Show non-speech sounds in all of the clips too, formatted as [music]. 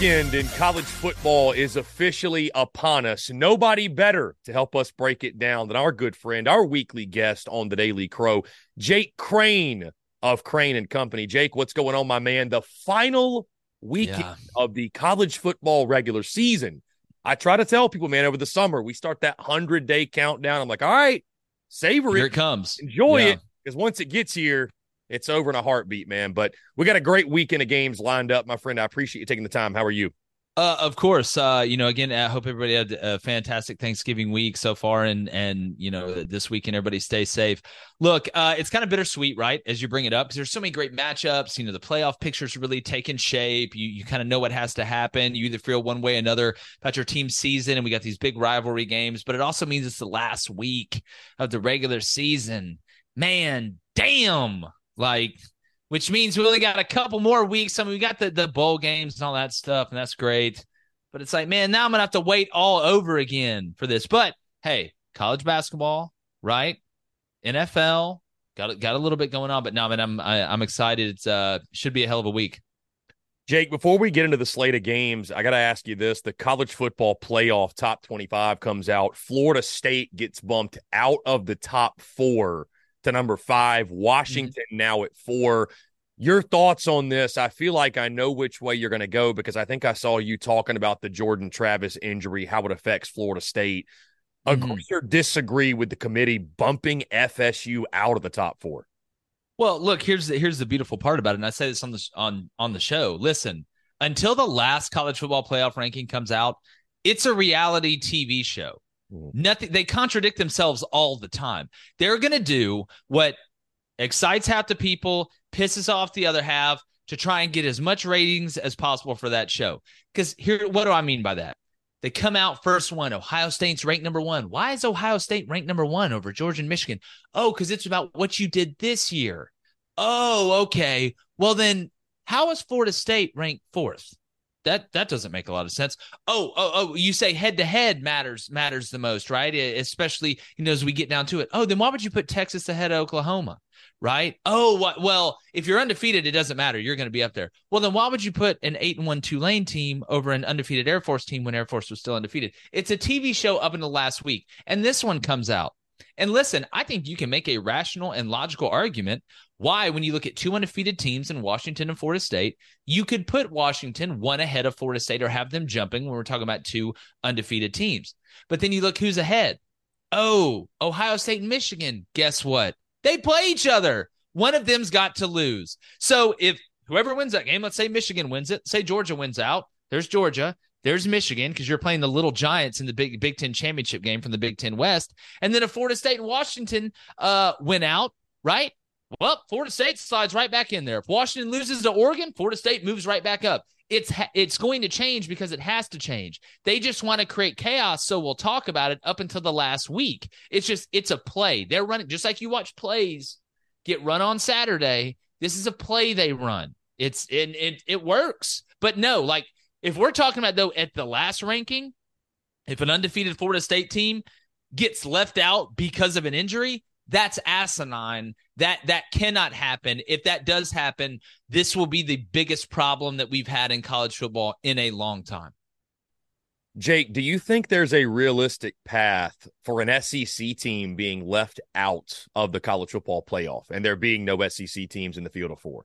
Weekend in college football is officially upon us. Nobody better to help us break it down than our good friend, our weekly guest on the Daily Crow, Jake Crain of Crain and Company. Jake, what's going on, my man? The final weekend yeah. of the college football regular season. I try to tell people, man, over the summer, we start that 100 day countdown. I'm like, all right, savor it. Here it comes. Enjoy yeah. it. Because once it gets here, it's over in a heartbeat, man. But we got a great weekend of games lined up, my friend. I appreciate you taking the time. How are you? Uh, of course. Uh, you know, again, I hope everybody had a fantastic Thanksgiving week so far, and and you know this weekend everybody stay safe. Look, uh, it's kind of bittersweet, right? As you bring it up, because there's so many great matchups. You know, the playoff picture's really taking shape. You you kind of know what has to happen. You either feel one way or another about your team season, and we got these big rivalry games. But it also means it's the last week of the regular season. Man, damn! Like which means we only got a couple more weeks. I mean, we got the, the bowl games and all that stuff, and that's great. But it's like, man, now I'm gonna have to wait all over again for this. But hey, college basketball, right? NFL got got a little bit going on, but no, man, I'm I, am i am excited. It's uh should be a hell of a week. Jake, before we get into the slate of games, I got to ask you this: the college football playoff top twenty-five comes out. Florida State gets bumped out of the top four to number five. Mm-hmm. Washington mm-hmm. now at four. Your thoughts on this? I feel like I know which way you're going to go because I think I saw you talking about the Jordan Travis injury, how it affects Florida State. Mm-hmm. Agree or disagree with the committee bumping FSU out of the top four? Well, look here's the, here's the beautiful part about it, and I say this on the on on the show. Listen, until the last college football playoff ranking comes out, it's a reality TV show. Mm. Nothing. They contradict themselves all the time. They're going to do what excites half the people, pisses off the other half to try and get as much ratings as possible for that show. Because here, what do I mean by that? They come out first one. Ohio State's ranked number one. Why is Ohio State ranked number one over Georgia and Michigan? Oh, because it's about what you did this year. Oh, okay. Well, then how is Florida State ranked fourth? That that doesn't make a lot of sense. Oh, oh, oh, you say head to head matters matters the most, right? Especially, you know, as we get down to it. Oh, then why would you put Texas ahead of Oklahoma? Right? Oh, what well, if you're undefeated, it doesn't matter. You're going to be up there. Well, then why would you put an 8 and 1 Tulane team over an undefeated Air Force team when Air Force was still undefeated? It's a TV show up in the last week. And this one comes out. And listen, I think you can make a rational and logical argument why, when you look at two undefeated teams in Washington and Florida State, you could put Washington one ahead of Florida State or have them jumping when we're talking about two undefeated teams. But then you look who's ahead. Oh, Ohio State and Michigan. Guess what? They play each other. One of them's got to lose. So if whoever wins that game, let's say Michigan wins it, say Georgia wins out, there's Georgia. There's Michigan because you're playing the little giants in the big Big Ten championship game from the Big Ten West. And then if Florida State and Washington uh, win out, right? Well, Florida State slides right back in there. If Washington loses to Oregon, Florida State moves right back up. It's ha- it's going to change because it has to change. They just want to create chaos, so we'll talk about it up until the last week. It's just it's a play. They're running just like you watch plays get run on Saturday. This is a play they run. It's and it it works. But no, like if we're talking about though at the last ranking, if an undefeated Florida State team gets left out because of an injury, that's asinine. That that cannot happen. If that does happen, this will be the biggest problem that we've had in college football in a long time. Jake, do you think there's a realistic path for an SEC team being left out of the college football playoff and there being no SEC teams in the field of four?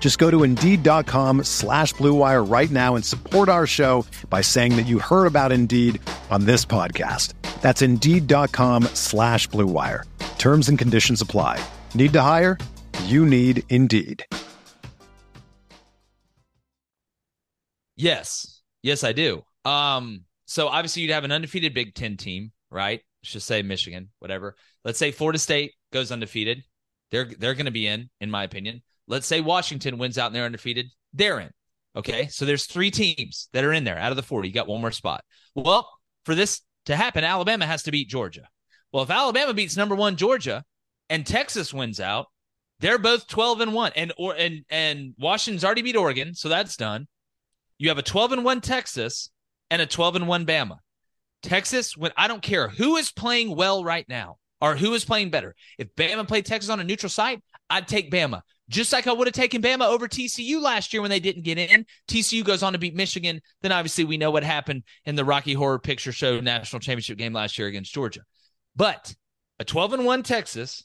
Just go to Indeed.com slash BlueWire right now and support our show by saying that you heard about Indeed on this podcast. That's Indeed.com slash Blue Wire. Terms and conditions apply. Need to hire? You need Indeed. Yes. Yes, I do. Um, so obviously you'd have an undefeated Big Ten team, right? Let's just say Michigan, whatever. Let's say Florida State goes undefeated. They're they're gonna be in, in my opinion. Let's say Washington wins out and they're undefeated. They're in. Okay. So there's three teams that are in there out of the 40. You got one more spot. Well, for this to happen, Alabama has to beat Georgia. Well, if Alabama beats number one Georgia and Texas wins out, they're both 12 and 1. And or and and Washington's already beat Oregon, so that's done. You have a 12 and 1 Texas and a 12 and 1 Bama. Texas, when I don't care who is playing well right now or who is playing better. If Bama played Texas on a neutral site, I'd take Bama. Just like I would have taken Bama over TCU last year when they didn't get in. TCU goes on to beat Michigan. Then obviously we know what happened in the Rocky Horror Picture Show national championship game last year against Georgia. But a 12 and 1 Texas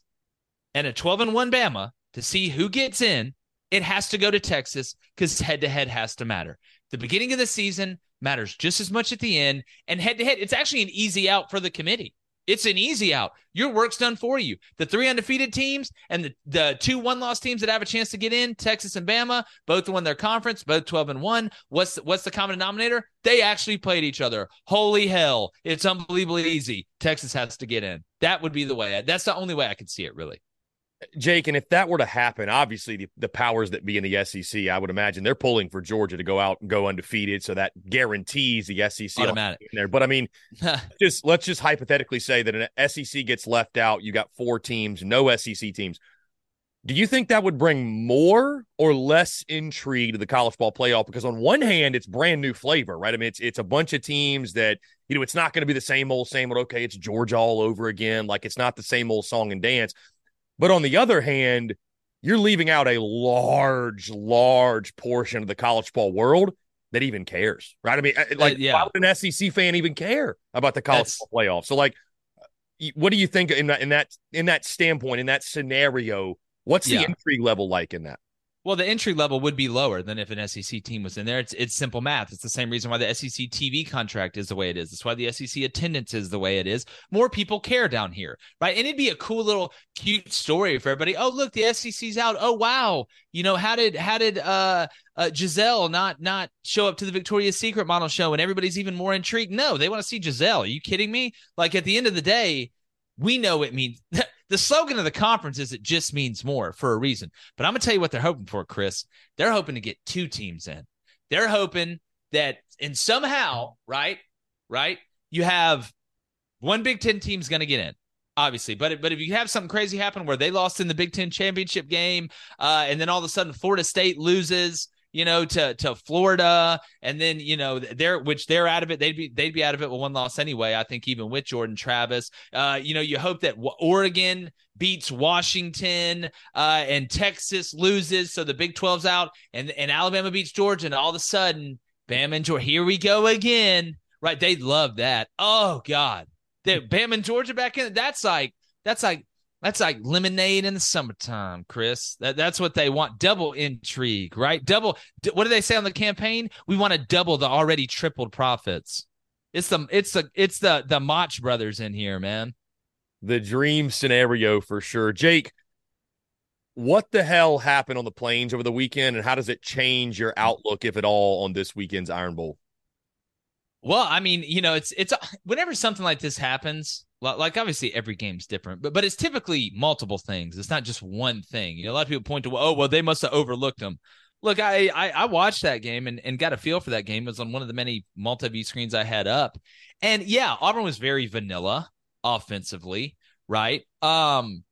and a 12 and 1 Bama to see who gets in, it has to go to Texas because head to head has to matter. The beginning of the season matters just as much at the end, and head to head, it's actually an easy out for the committee. It's an easy out. Your work's done for you. The three undefeated teams and the, the two one loss teams that have a chance to get in, Texas and Bama, both won their conference, both 12 and 1. What's what's the common denominator? They actually played each other. Holy hell. It's unbelievably easy. Texas has to get in. That would be the way. That's the only way I could see it, really. Jake, and if that were to happen, obviously the, the powers that be in the SEC, I would imagine they're pulling for Georgia to go out and go undefeated, so that guarantees the SEC automatic in there. But I mean, [laughs] just let's just hypothetically say that an SEC gets left out. You got four teams, no SEC teams. Do you think that would bring more or less intrigue to the college ball playoff? Because on one hand, it's brand new flavor, right? I mean, it's it's a bunch of teams that you know it's not going to be the same old same old. Okay, it's Georgia all over again. Like it's not the same old song and dance. But on the other hand, you're leaving out a large, large portion of the college ball world that even cares, right? I mean, like, uh, yeah. why would an SEC fan even care about the college That's... ball playoff? So, like, what do you think in that in that in that standpoint in that scenario? What's the yeah. intrigue level like in that? Well, the entry level would be lower than if an SEC team was in there. It's it's simple math. It's the same reason why the SEC TV contract is the way it is. It's why the SEC attendance is the way it is. More people care down here, right? And it'd be a cool little cute story for everybody. Oh, look, the SEC's out. Oh, wow. You know how did how did uh, uh Gisele not not show up to the Victoria's Secret model show and everybody's even more intrigued? No, they want to see Gisele. Are you kidding me? Like at the end of the day, we know it means [laughs] the slogan of the conference is it just means more for a reason. But I'm gonna tell you what they're hoping for, Chris. They're hoping to get two teams in. They're hoping that and somehow, right, right, you have one Big Ten team's gonna get in obviously. But but if you have something crazy happen where they lost in the Big Ten championship game, uh, and then all of a sudden Florida State loses, you know, to to Florida, and then you know they're which they're out of it. They'd be they'd be out of it with one loss anyway. I think even with Jordan Travis, uh, you know, you hope that Oregon beats Washington uh, and Texas loses, so the Big 12's out, and and Alabama beats Georgia, and all of a sudden, Bam and Georgia, here we go again. Right? They'd love that. Oh God, Bam and Georgia back in. That's like that's like that's like lemonade in the summertime, Chris. That, that's what they want. Double intrigue, right? Double. D- what do they say on the campaign? We want to double the already tripled profits. It's the it's the it's the the Mach brothers in here, man. The dream scenario for sure. Jake, what the hell happened on the plains over the weekend, and how does it change your outlook, if at all, on this weekend's Iron Bowl? Well, I mean, you know, it's it's whenever something like this happens, like obviously every game's different, but but it's typically multiple things. It's not just one thing. You know, a lot of people point to oh well they must have overlooked them. Look, I, I I, watched that game and, and got a feel for that game. It was on one of the many multi view screens I had up, and yeah, Auburn was very vanilla offensively, right? Um,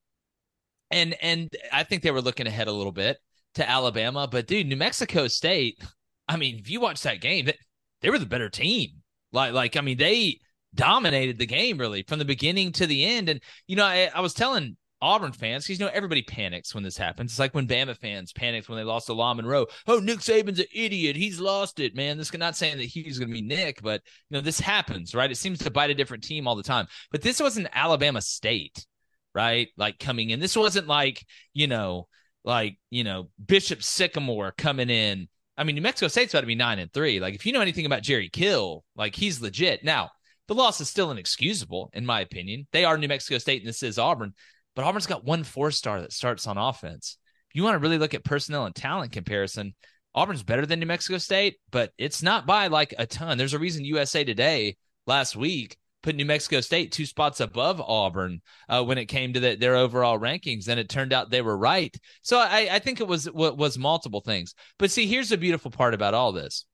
and and I think they were looking ahead a little bit to Alabama, but dude, New Mexico State. I mean, if you watch that game, they, they were the better team. Like like I mean they dominated the game really from the beginning to the end. And you know, I, I was telling Auburn fans, because you know everybody panics when this happens. It's like when Bama fans panicked when they lost to La Monroe. Oh, Nick Saban's an idiot. He's lost it, man. This not saying that he's going to be Nick, but you know this happens, right? It seems to bite a different team all the time. But this wasn't Alabama State, right? Like coming in. This wasn't like you know, like you know Bishop Sycamore coming in. I mean, New Mexico State's about to be nine and three. Like if you know anything about Jerry Kill, like he's legit. Now The loss is still inexcusable, in my opinion. They are New Mexico State, and this is Auburn, but Auburn's got one four star that starts on offense. If you want to really look at personnel and talent comparison, Auburn's better than New Mexico State, but it's not by like a ton. There's a reason USA Today last week put New Mexico State two spots above Auburn uh, when it came to the, their overall rankings, and it turned out they were right. So I, I think it was was multiple things. But see, here's the beautiful part about all this.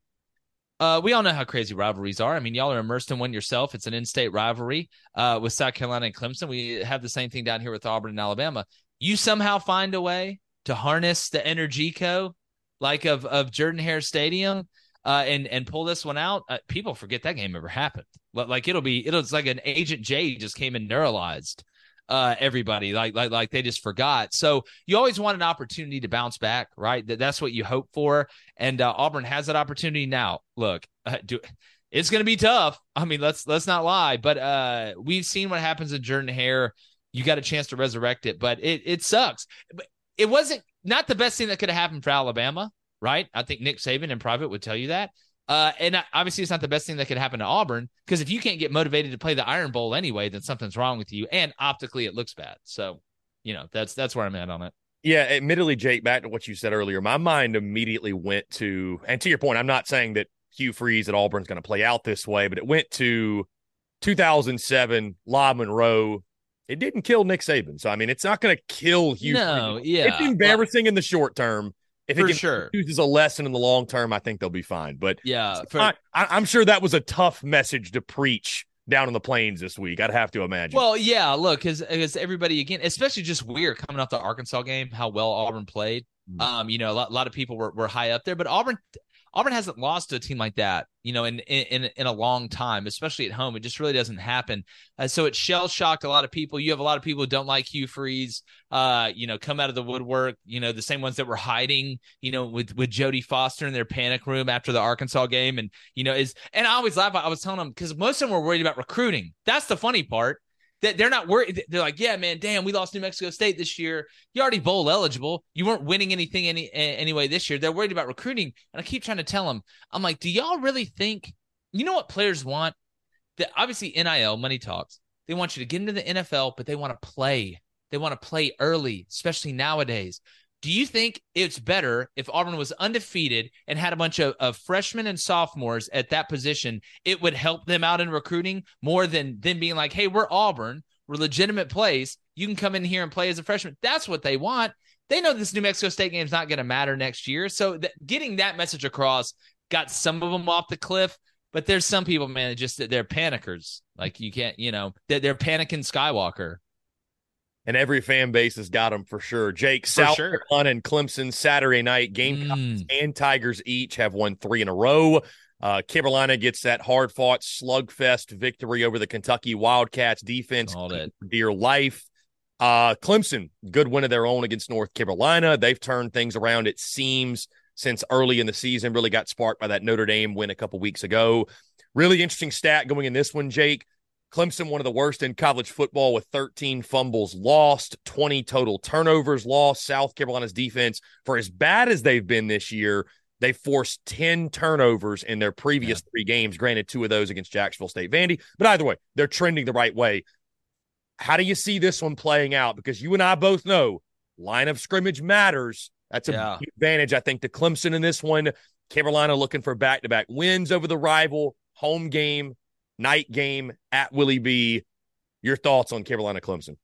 Uh, we all know how crazy rivalries are. I mean, y'all are immersed in one yourself. It's an in-state rivalry uh, with South Carolina and Clemson. We have the same thing down here with Auburn and Alabama. You somehow find a way to harness the energy co like of of Jordan Hare Stadium uh, and and pull this one out, uh, people forget that game ever happened. Like it'll be it'll it's like an Agent J just came and neuralyzed uh, everybody like like like they just forgot. So you always want an opportunity to bounce back, right? That that's what you hope for, and uh, Auburn has that opportunity now. Look, uh, do it's going to be tough. I mean, let's let's not lie, but uh, we've seen what happens in Jordan Hare. You got a chance to resurrect it, but it it sucks. It wasn't not the best thing that could have happened for Alabama, right? I think Nick Saban in private would tell you that. Uh, and obviously, it's not the best thing that could happen to Auburn because if you can't get motivated to play the Iron Bowl anyway, then something's wrong with you. And optically, it looks bad. So, you know, that's that's where I'm at on it. Yeah, admittedly, Jake, back to what you said earlier, my mind immediately went to, and to your point, I'm not saying that Hugh Freeze at Auburn's going to play out this way, but it went to 2007, La Monroe. It didn't kill Nick Saban. So, I mean, it's not going to kill Hugh. No, Freeze. yeah. It's embarrassing in the short term. If for it sure uses a lesson in the long term, I think they'll be fine. But yeah, for, I, am sure that was a tough message to preach down in the plains this week. I'd have to imagine. Well, yeah, look, because because everybody again, especially just weird coming off the Arkansas game, how well Auburn played. Mm-hmm. Um, you know, a lot, a lot of people were, were high up there, but Auburn Auburn hasn't lost to a team like that, you know, in in in a long time, especially at home. It just really doesn't happen. Uh, so it shell shocked a lot of people. You have a lot of people who don't like Hugh Freeze, uh, you know, come out of the woodwork. You know, the same ones that were hiding, you know, with with Jodie Foster in their panic room after the Arkansas game, and you know, is and I always laugh. I was telling them because most of them were worried about recruiting. That's the funny part that they're not worried. They're like, yeah, man, damn, we lost New Mexico State this year. You already bowl eligible. You weren't winning anything any anyway this year. They're worried about recruiting, and I keep trying to tell them, I'm like, do y'all really think? You know what players want? That obviously NIL money talks. They want you to get into the NFL, but they want to play. They want to play early, especially nowadays. Do you think it's better if Auburn was undefeated and had a bunch of, of, freshmen and sophomores at that position? It would help them out in recruiting more than them being like, hey, we're Auburn, we're legitimate place. You can come in here and play as a freshman. That's what they want. They know this New Mexico State game is not going to matter next year. So getting that message across got some of them off the cliff. But there's some people, man, just they're panickers. Like you can't, you know, they're, they're panicking Skywalker and every fan base has got them for sure. Jake, for South sure. Carolina and Clemson Saturday night. Gamecocks mm. and Tigers each have won three in a row. Uh, Carolina gets that hard fought slugfest victory over the Kentucky Wildcats defense dear life. Uh, Clemson, good win of their own against North Carolina. They've turned things around, it seems, since early in the season. Really got sparked by that Notre Dame win a couple weeks ago. Really interesting stat going in this one, Jake. Clemson, one of the worst in college football with 13 fumbles lost, 20 total turnovers lost. South Carolina's defense, for as bad as they've been this year, they forced 10 turnovers in their previous yeah. three games. Granted, two of those against Jacksonville State Vandy. But either way, they're trending the right way. How do you see this one playing out? Because you and I both know line of scrimmage matters. That's a yeah. advantage, I think, to Clemson in this one. Carolina looking for back to back wins over the rival, home game night game at Willie B. Your thoughts on Carolina Clemson?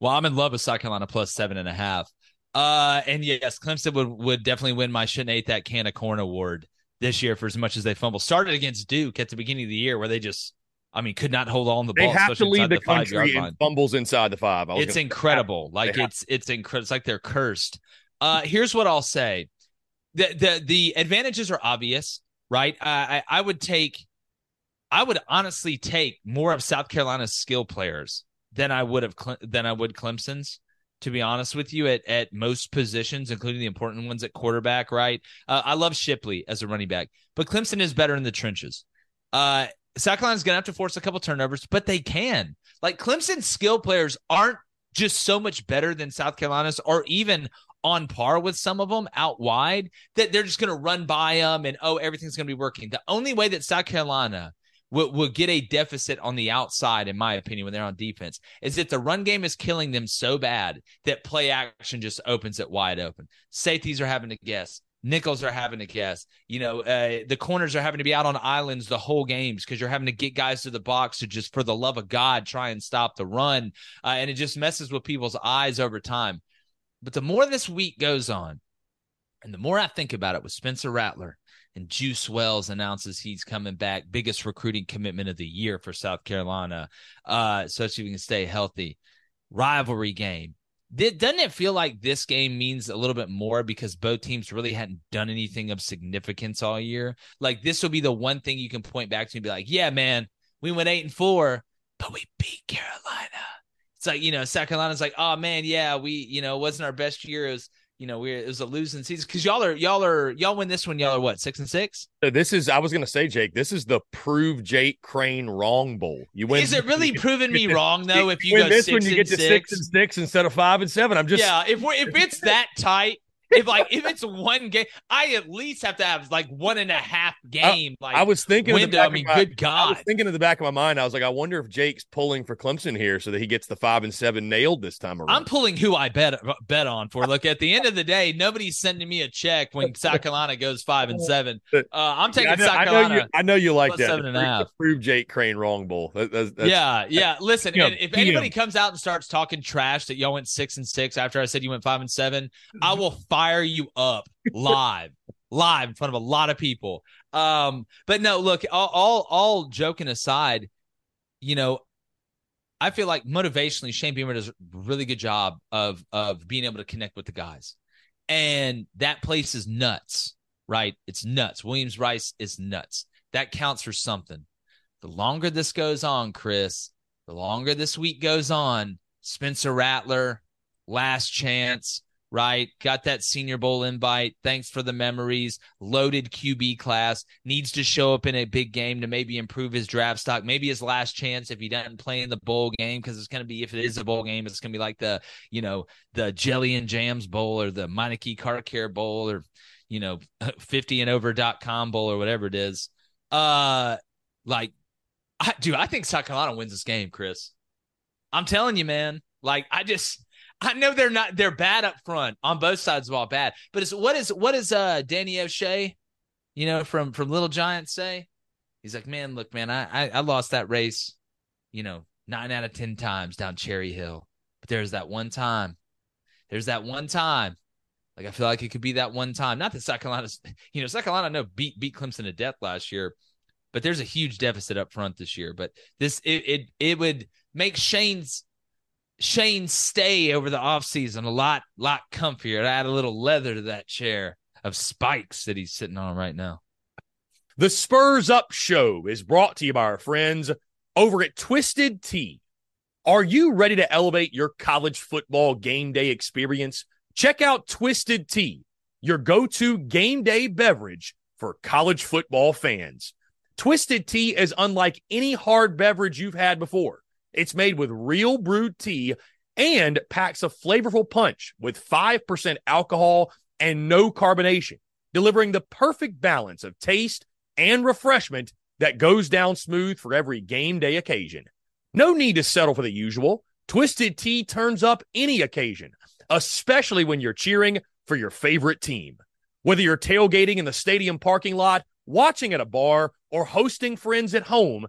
Well, I'm in love with South Carolina plus seven and a half. Uh, and yes, Clemson would would definitely win my shouldn't ate that can of corn award this year for as much as they fumble. Started against Duke at the beginning of the year where they just, I mean, could not hold on the they ball. They have to lead the, the country in fumbles inside the five. It's incredible. Like it's it's incredible. It's like they're cursed. Uh, here's what I'll say: the the the advantages are obvious, right? I I would take I would honestly take more of South Carolina's skill players than I would have than I would Clemson's. To be honest with you, at at most positions, including the important ones at quarterback, right? Uh, I love Shipley as a running back, but Clemson is better in the trenches. Uh, South Carolina's to have to force a couple turnovers, but they can. Like Clemson's skill players aren't just so much better than South Carolina's, or even on par with some of them out wide that they're just to run by them and oh everything's to be working. The only way that South Carolina will, will get a deficit on the outside, in my opinion, when they're on defense, is that the run game is killing them so bad that play action just opens it wide open. Safeties are having to guess. Nickels are having to guess. You know, uh, the corners are having to be out on islands the whole games because you're having to get guys to the box to just, for the love of God, try and stop the run. Uh, and it just messes with people's eyes over time. But the more this week goes on, and the more I think about it with Spencer Rattler and Juice Wells announces he's coming back, biggest recruiting commitment of the year for South Carolina, uh, especially if we can stay healthy. Rivalry game. Doesn't it feel like this game means a little bit more because both teams really hadn't done anything of significance all year? Like this will be the one thing you can point back to and be like, yeah, man, we went eight and four, but we beat Carolina. It's like, you know, South Carolina's like, oh man, yeah, we, you know, it wasn't our best year. It was you know, we it was a losing season because y'all are y'all are y'all win this one. Y'all are what six and six. So this is I was gonna say, Jake. This is the prove Jake Crain wrong bowl. You win. Is it really [laughs] proving me wrong though? If you, you go this you get to six? six and six instead of five and seven, I'm just yeah. If we're if it's that tight, if like if it's one game, I at least have to have like one and a half game. I, like I was thinking, window. I mean, my, good God, I was thinking in the back of my mind, I was like, I wonder if Jake's pulling for Clemson here so that he gets the five and seven nailed this time around. I'm pulling who I bet bet on for. Look, at the end of the day, nobody's sending me a check when [laughs] South Carolina goes five and seven. Uh, I'm taking I know, South Carolina. I know you, I know you like that. Seven and a half. Prove Jake Crain wrong bull. That, that's, that's, yeah, yeah. Listen, PM, if PM. anybody comes out and starts talking trash that y'all went six and six after I said you went five and seven, I will fire you up live, live in front of a lot of people. Um, but no, look, all, all all joking aside, you know, I feel like motivationally, Shane Beamer does a really good job of of being able to connect with the guys, and that place is nuts, right? It's nuts. Williams-Brice is nuts. That counts for something. The longer this goes on, Chris, the longer this week goes on, Spencer Rattler, last chance, right? Got that Senior Bowl invite. Thanks for the memories. Loaded QB class. Needs to show up in a big game to maybe improve his draft stock. Maybe his last chance if he doesn't play in the bowl game because it's going to be if it is a bowl game, it's going to be like the you know the Jelly and Jams Bowl or the Meineke Car Care Bowl or you know [laughs] 50 and over.com bowl or whatever it is. Uh, like, I, dude, I think South Carolina wins this game, Chris. I'm telling you, man. Like, I just I know they're not they're bad up front on both sides of all bad. But it's what is what is uh Danny O'Shea, you know, from from Little Giants say? He's like, man, look, man, I, I I lost that race, you know, nine out of ten times down Cherry Hill. But there's that one time. There's that one time. Like I feel like it could be that one time. Not that South Carolina's, you know, South Carolina no beat beat Clemson to death last year, but there's a huge deficit up front this year. But this it it it would make Shane's Shane's stay over the offseason a lot, lot comfier. Add a little leather to that chair of spikes that he's sitting on right now. The Spurs Up Show is brought to you by our friends over at Twisted Tea. Are you ready to elevate your college football game day experience? Check out Twisted Tea, your go to game day beverage for college football fans. Twisted Tea is unlike any hard beverage you've had before. It's made with real brewed tea and packs a flavorful punch with 5% alcohol and no carbonation, delivering the perfect balance of taste and refreshment that goes down smooth for every game day occasion. No need to settle for the usual. Twisted Tea turns up any occasion, especially when you're cheering for your favorite team. Whether you're tailgating in the stadium parking lot, watching at a bar, or hosting friends at home,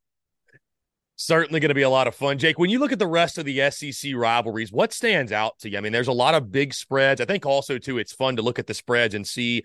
Certainly going to be a lot of fun. Jake, when you look at the rest of the SEC rivalries, what stands out to you? I mean, there's a lot of big spreads. I think also, too, it's fun to look at the spreads and see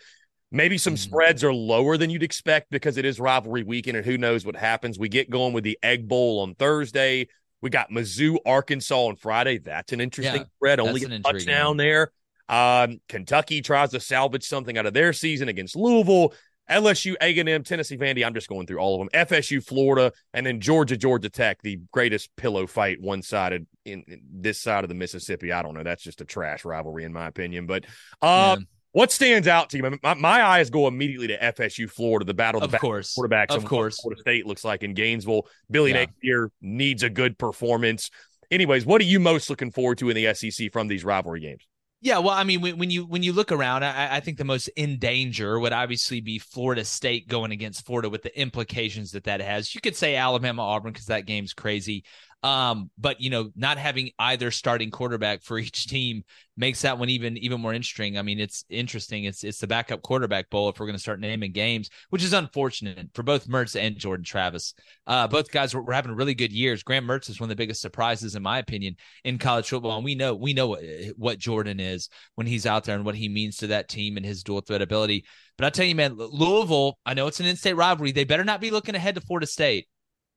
maybe some mm-hmm. spreads are lower than you'd expect because it is rivalry weekend and who knows what happens. We get going with the Egg Bowl on Thursday. We got Mizzou, Arkansas on Friday. That's an interesting yeah, spread. Only a touchdown there. Um, Kentucky tries to salvage something out of their season against Louisville. LSU, A&M, Tennessee, Vandy. I'm just going through all of them. FSU, Florida, and then Georgia, Georgia Tech. The greatest pillow fight, one sided in, in, this side of the Mississippi. I don't know. That's just a trash rivalry in my opinion. But uh, yeah. what stands out to you? My, my, eyes go immediately to FSU, Florida. The battle of, of course, quarterbacks. Of course, Florida State looks like in Gainesville. Billy yeah. Napier needs a good performance. Anyways, what are you most looking forward to in the SEC from these rivalry games? Yeah, well, I mean, when, when, you when you look around, I, I, think the most in danger would obviously be Florida State going against Florida with the implications that that has. You could say Alabama Auburn because that game's crazy. Um, but you know, not having either starting quarterback for [laughs] each team makes that one even even more interesting. I mean, it's interesting. It's it's the backup quarterback bowl if we're going to start naming games, which is unfortunate for both Mertz and Jordan Travis. Uh, both guys were, were, having really good years. Graham Mertz is one of the biggest surprises, in my opinion, in college football, and we know we know what, what Jordan is when he's out there and what he means to that team and his dual threat ability. But I tell you, man, Louisville. I know it's an in-state rivalry. They better not be looking ahead to Florida State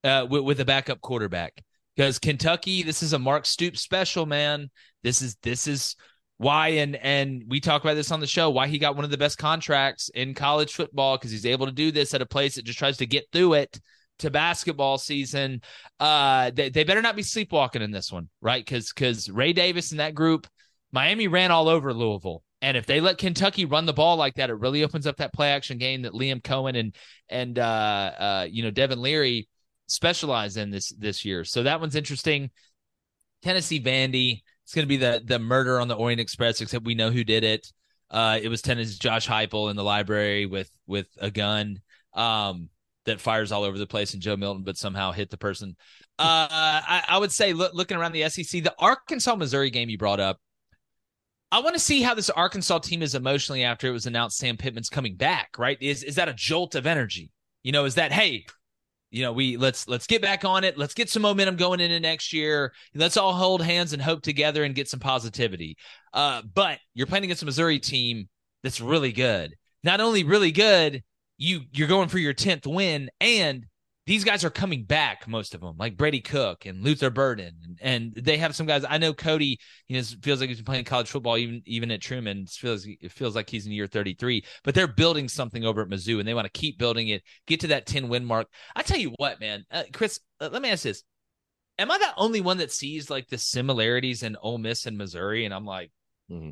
uh, with, with a backup quarterback because Kentucky, this is a Mark Stoops special, man. This is this is why and and we talk about this on the show why he got one of the best contracts in college football because he's able to do this at a place that just tries to get through it to basketball season. Uh, they, they better not be sleepwalking in this one, right? Because because Ray Davis and that group, Miami ran all over Louisville. And if they let Kentucky run the ball like that, it really opens up that play action game that Liam Coen and and uh, uh, you know Devin Leary specialize in this this year. So that one's interesting. Tennessee Vandy. It's going to be the the murder on the Orient Express, except we know who did it. Uh, it was Tennessee Josh Heupel in the library with with a gun um, that fires all over the place, and Joe Milton, but somehow hit the person. Uh, I, I, would say, look, looking around the SEC, the Arkansas Missouri game you brought up. I want to see how this Arkansas team is emotionally after it was announced Sam Pittman's coming back. Right? Is is that a jolt of energy? You know, is that hey, you know we let's let's get back on it. Let's get some momentum going into next year. Let's all hold hands and hope together and get some positivity. Uh, but you're playing against a missouri team that's really good. Not only really good you you're going for your 10th win and these guys are coming back, most of them, like Brady Cook and Luther Burden, and, and they have some guys. I know Cody, you know, feels like he's been playing college football even even at Truman. It feels it feels like he's in year 33, but they're building something over at Mizzou, and they want to keep building it, get to that 10 win mark. I tell you what, man, uh, Chris, uh, let me ask this: Am I the only one that sees like the similarities in Ole Miss and Missouri? And I'm like, mm-hmm.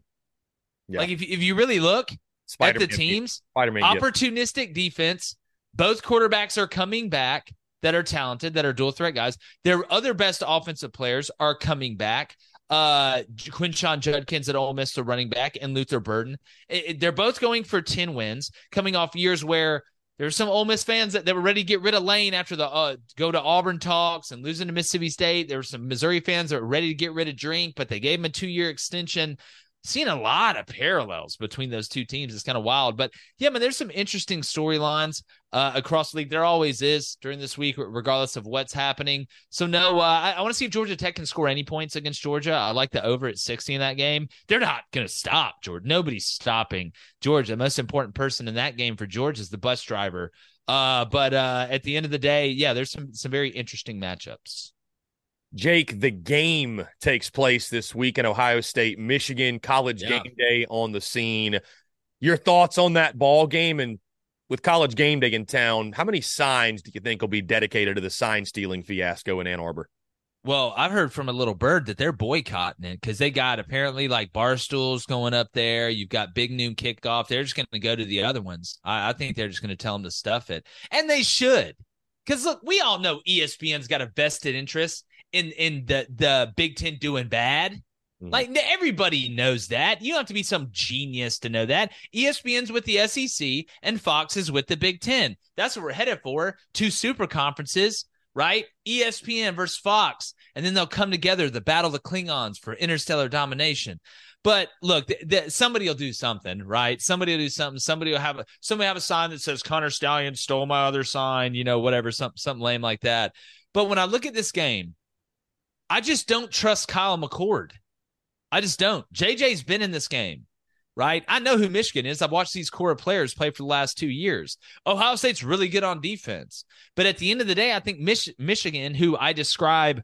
yeah. like if if you really look Spider-Man at the teams, Spider-Man, opportunistic defense both quarterbacks are coming back that are talented, that are dual threat guys. Their other best offensive players are coming back. Uh, Quinshon Judkins at Ole Miss, the running back, and Luther Burden. It, it, they're both going for 10 wins, coming off years where there's some Ole Miss fans that, that were ready to get rid of Lane after the uh, go to Auburn talks and losing to Mississippi State. There were some Missouri fans that were ready to get rid of Drink, but they gave him a two year extension seen a lot of parallels between those two teams. It's kind of wild, but yeah, man, there's some interesting storylines uh, across the league. There always is during this week, regardless of what's happening. So no, uh, I, I want to see if Georgia Tech can score any points against Georgia. I like the over at 60 in that game. They're not going to stop Georgia. Nobody's stopping Georgia. The most important person in that game for Georgia is the bus driver. Uh, but uh, at the end of the day, yeah, there's some some very interesting matchups. Jake, the game takes place this week in Ohio State, Michigan, college yeah. game day on the scene. Your thoughts on that ball game and with college game day in town, how many signs do you think will be dedicated to the sign stealing fiasco in Ann Arbor? Well, I've heard from a little bird that they're boycotting it because they got apparently like bar stools going up there. You've got big noon kickoff. They're just going to go to the other ones. I, I think they're just going to tell them to stuff it, and they should. Because look, we all know ESPN's got a vested interest in in the the Big Ten doing bad. Mm-hmm. Like everybody knows that. You don't have to be some genius to know that. ESPN's with the SEC and Fox is with the Big Ten. That's what we're headed for. Two super conferences right? ESPN versus Fox, and then they'll come together, the battle of the Klingons for interstellar domination. But look, th- th- somebody will do something, right? Somebody will do something. Somebody will have a somebody have a sign that says Connor Stallion stole my other sign, you know, whatever, something something lame like that. But when I look at this game, I just don't trust Kyle McCord. I just don't. JJ's been in this game right? I know who Michigan is. I've watched these core players play for the last two years. Ohio State's really good on defense. But at the end of the day, I think Mich- Michigan, who I describe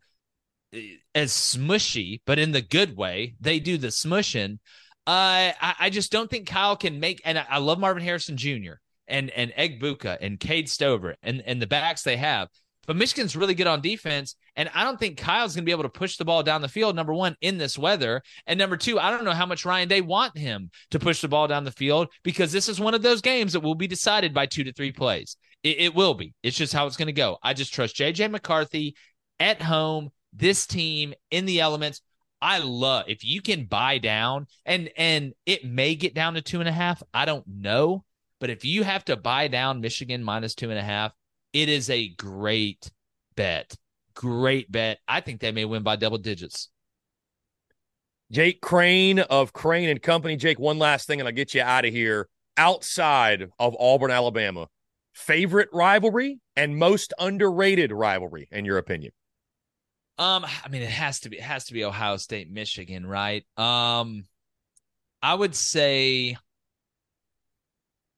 eh, as smushy, but in the good way, they do the smushing. Uh, I, I just don't think Kyle can make, and I, love Marvin Harrison Jr. and and Egbuka and Cade Stover and and the backs they have. But Michigan's really good on defense. And I don't think Kyle's going to be able to push the ball down the field, number one, in this weather. And number two, I don't know how much Ryan Day want him to push the ball down the field because this is one of those games that will be decided by two to three plays. It, it will be. It's just how it's going to go. I just trust JJ McCarthy at home, this team in the elements. I love if you can buy down and and it may get down to two and a half. I don't know. But if you have to buy down Michigan minus two and a half, it is a great bet. Great bet. I think they may win by double digits. Jake Crain of Crain and Company. Jake, one last thing, and I'll get you out of here. Outside of Auburn, Alabama, favorite rivalry and most underrated rivalry, in your opinion? Um, I mean, it has to be it has to be Ohio State, Michigan, right? Um, I would say,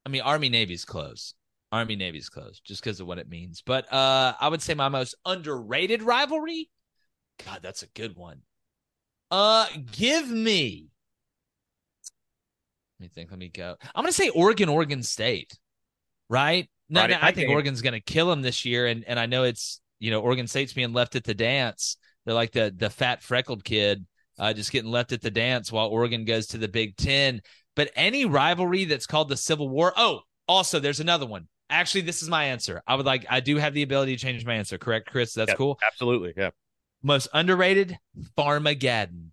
I mean, Army Navy's close. Army Navy's close just because of what it means. But uh I would say my most underrated rivalry. God, that's a good one. Uh give me. Let me think. Let me go. I'm gonna say Oregon, Oregon State. Right? No, right, no, I think game. Oregon's gonna kill them this year. And and I know it's you know, Oregon State's being left at the dance. They're like the the fat freckled kid, uh, just getting left at the dance while Oregon goes to the Big Ten. But any rivalry that's called the Civil War. Oh, also, there's another one. Actually, this is my answer. I would like, I do have the ability to change my answer. Correct, Chris? That's yeah, cool. Absolutely. Yeah. Most underrated Farmageddon,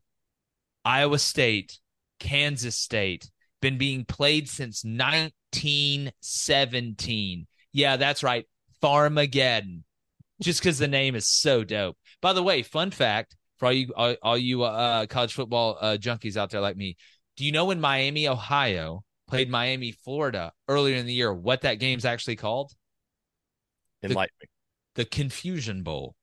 Iowa State, Kansas State, been being played since 1917. Yeah, that's right. Farmageddon. Just because the name is so dope. By the way, fun fact for all you all, all you uh, college football uh, junkies out there like me, do you know in Miami, Ohio, played Miami, Florida earlier in the year. What that game's actually called? Enlighten the, me. The Confusion Bowl.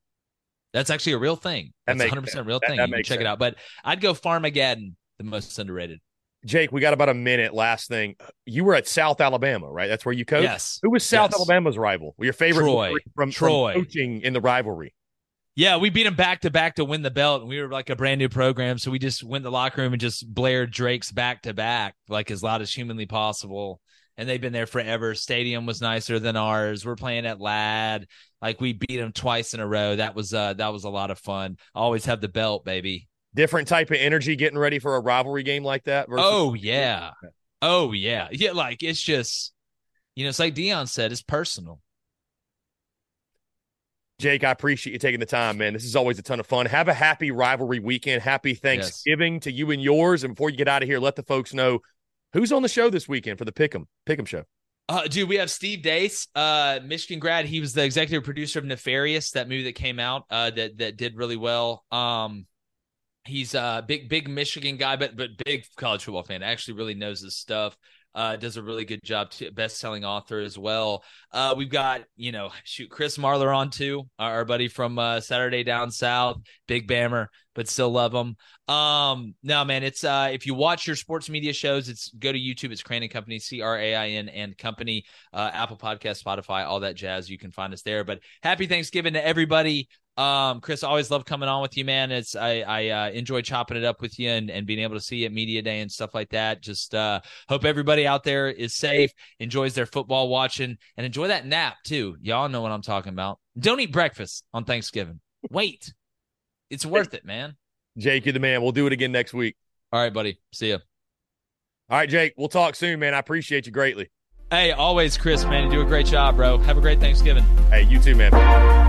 That's actually a real thing. That's 100 percent real thing. That, that check sense. it out. But I'd go Farmageddon, the most underrated. Jake, we got about a minute. Last thing, you were at South Alabama, right? That's where you coached. Yes. Who was South yes. Alabama's rival? Your favorite Troy. from Troy from coaching in the rivalry? Yeah, we beat them back to back to win the belt, and we were like a brand new program. So we just went the locker room and just blared Drake's back to back, like as loud as humanly possible. And they've been there forever. Stadium was nicer than ours. We're playing at Ladd. Like we beat them twice in a row. That was uh that was a lot of fun. Always have the belt, baby. Different type of energy getting ready for a rivalry game like that. Versus- oh yeah, oh yeah, yeah. Like it's just, you know, it's like Deion said, it's personal. Jake, I appreciate you taking the time, man. This is always a ton of fun. Have a happy rivalry weekend. Happy Thanksgiving yes. to you and yours. And before you get out of here, let the folks know who's on the show this weekend for the Pick'em Pick'em show. Uh, dude, we have Steve Deace, uh, Michigan grad. He was the executive producer of Nefarious, that movie that came out, uh, that that did really well. Um, he's a big, big Michigan guy, but but big college football fan. Actually, really knows his stuff uh, does a really good job. Best selling author as well. Uh, we've got you know shoot Chris Marler on too, our, buddy from uh, Saturday Down South, big bammer, but still love them. Um, no man, it's uh, if you watch your sports media shows, it's go to YouTube. It's Crain and Company, C R A I N and Company, uh, Apple Podcast, Spotify, all that jazz. You can find us there. But happy Thanksgiving to everybody. Um, Chris, always love coming on with you, man. It's I I uh, enjoy chopping it up with you and, and being able to see you at media day and stuff like that. Just uh, hope everybody out there is safe, enjoys their football watching, and enjoy that nap too. Y'all know what I'm talking about. Don't eat breakfast on Thanksgiving. Wait. It's worth it, man. Jake, you're the man. We'll do it again next week. All right, buddy. See ya. All right, Jake. We'll talk soon, man. I appreciate you greatly. Hey, always, Chris, man. You do a great job, bro. Have a great Thanksgiving. Hey, you too, man.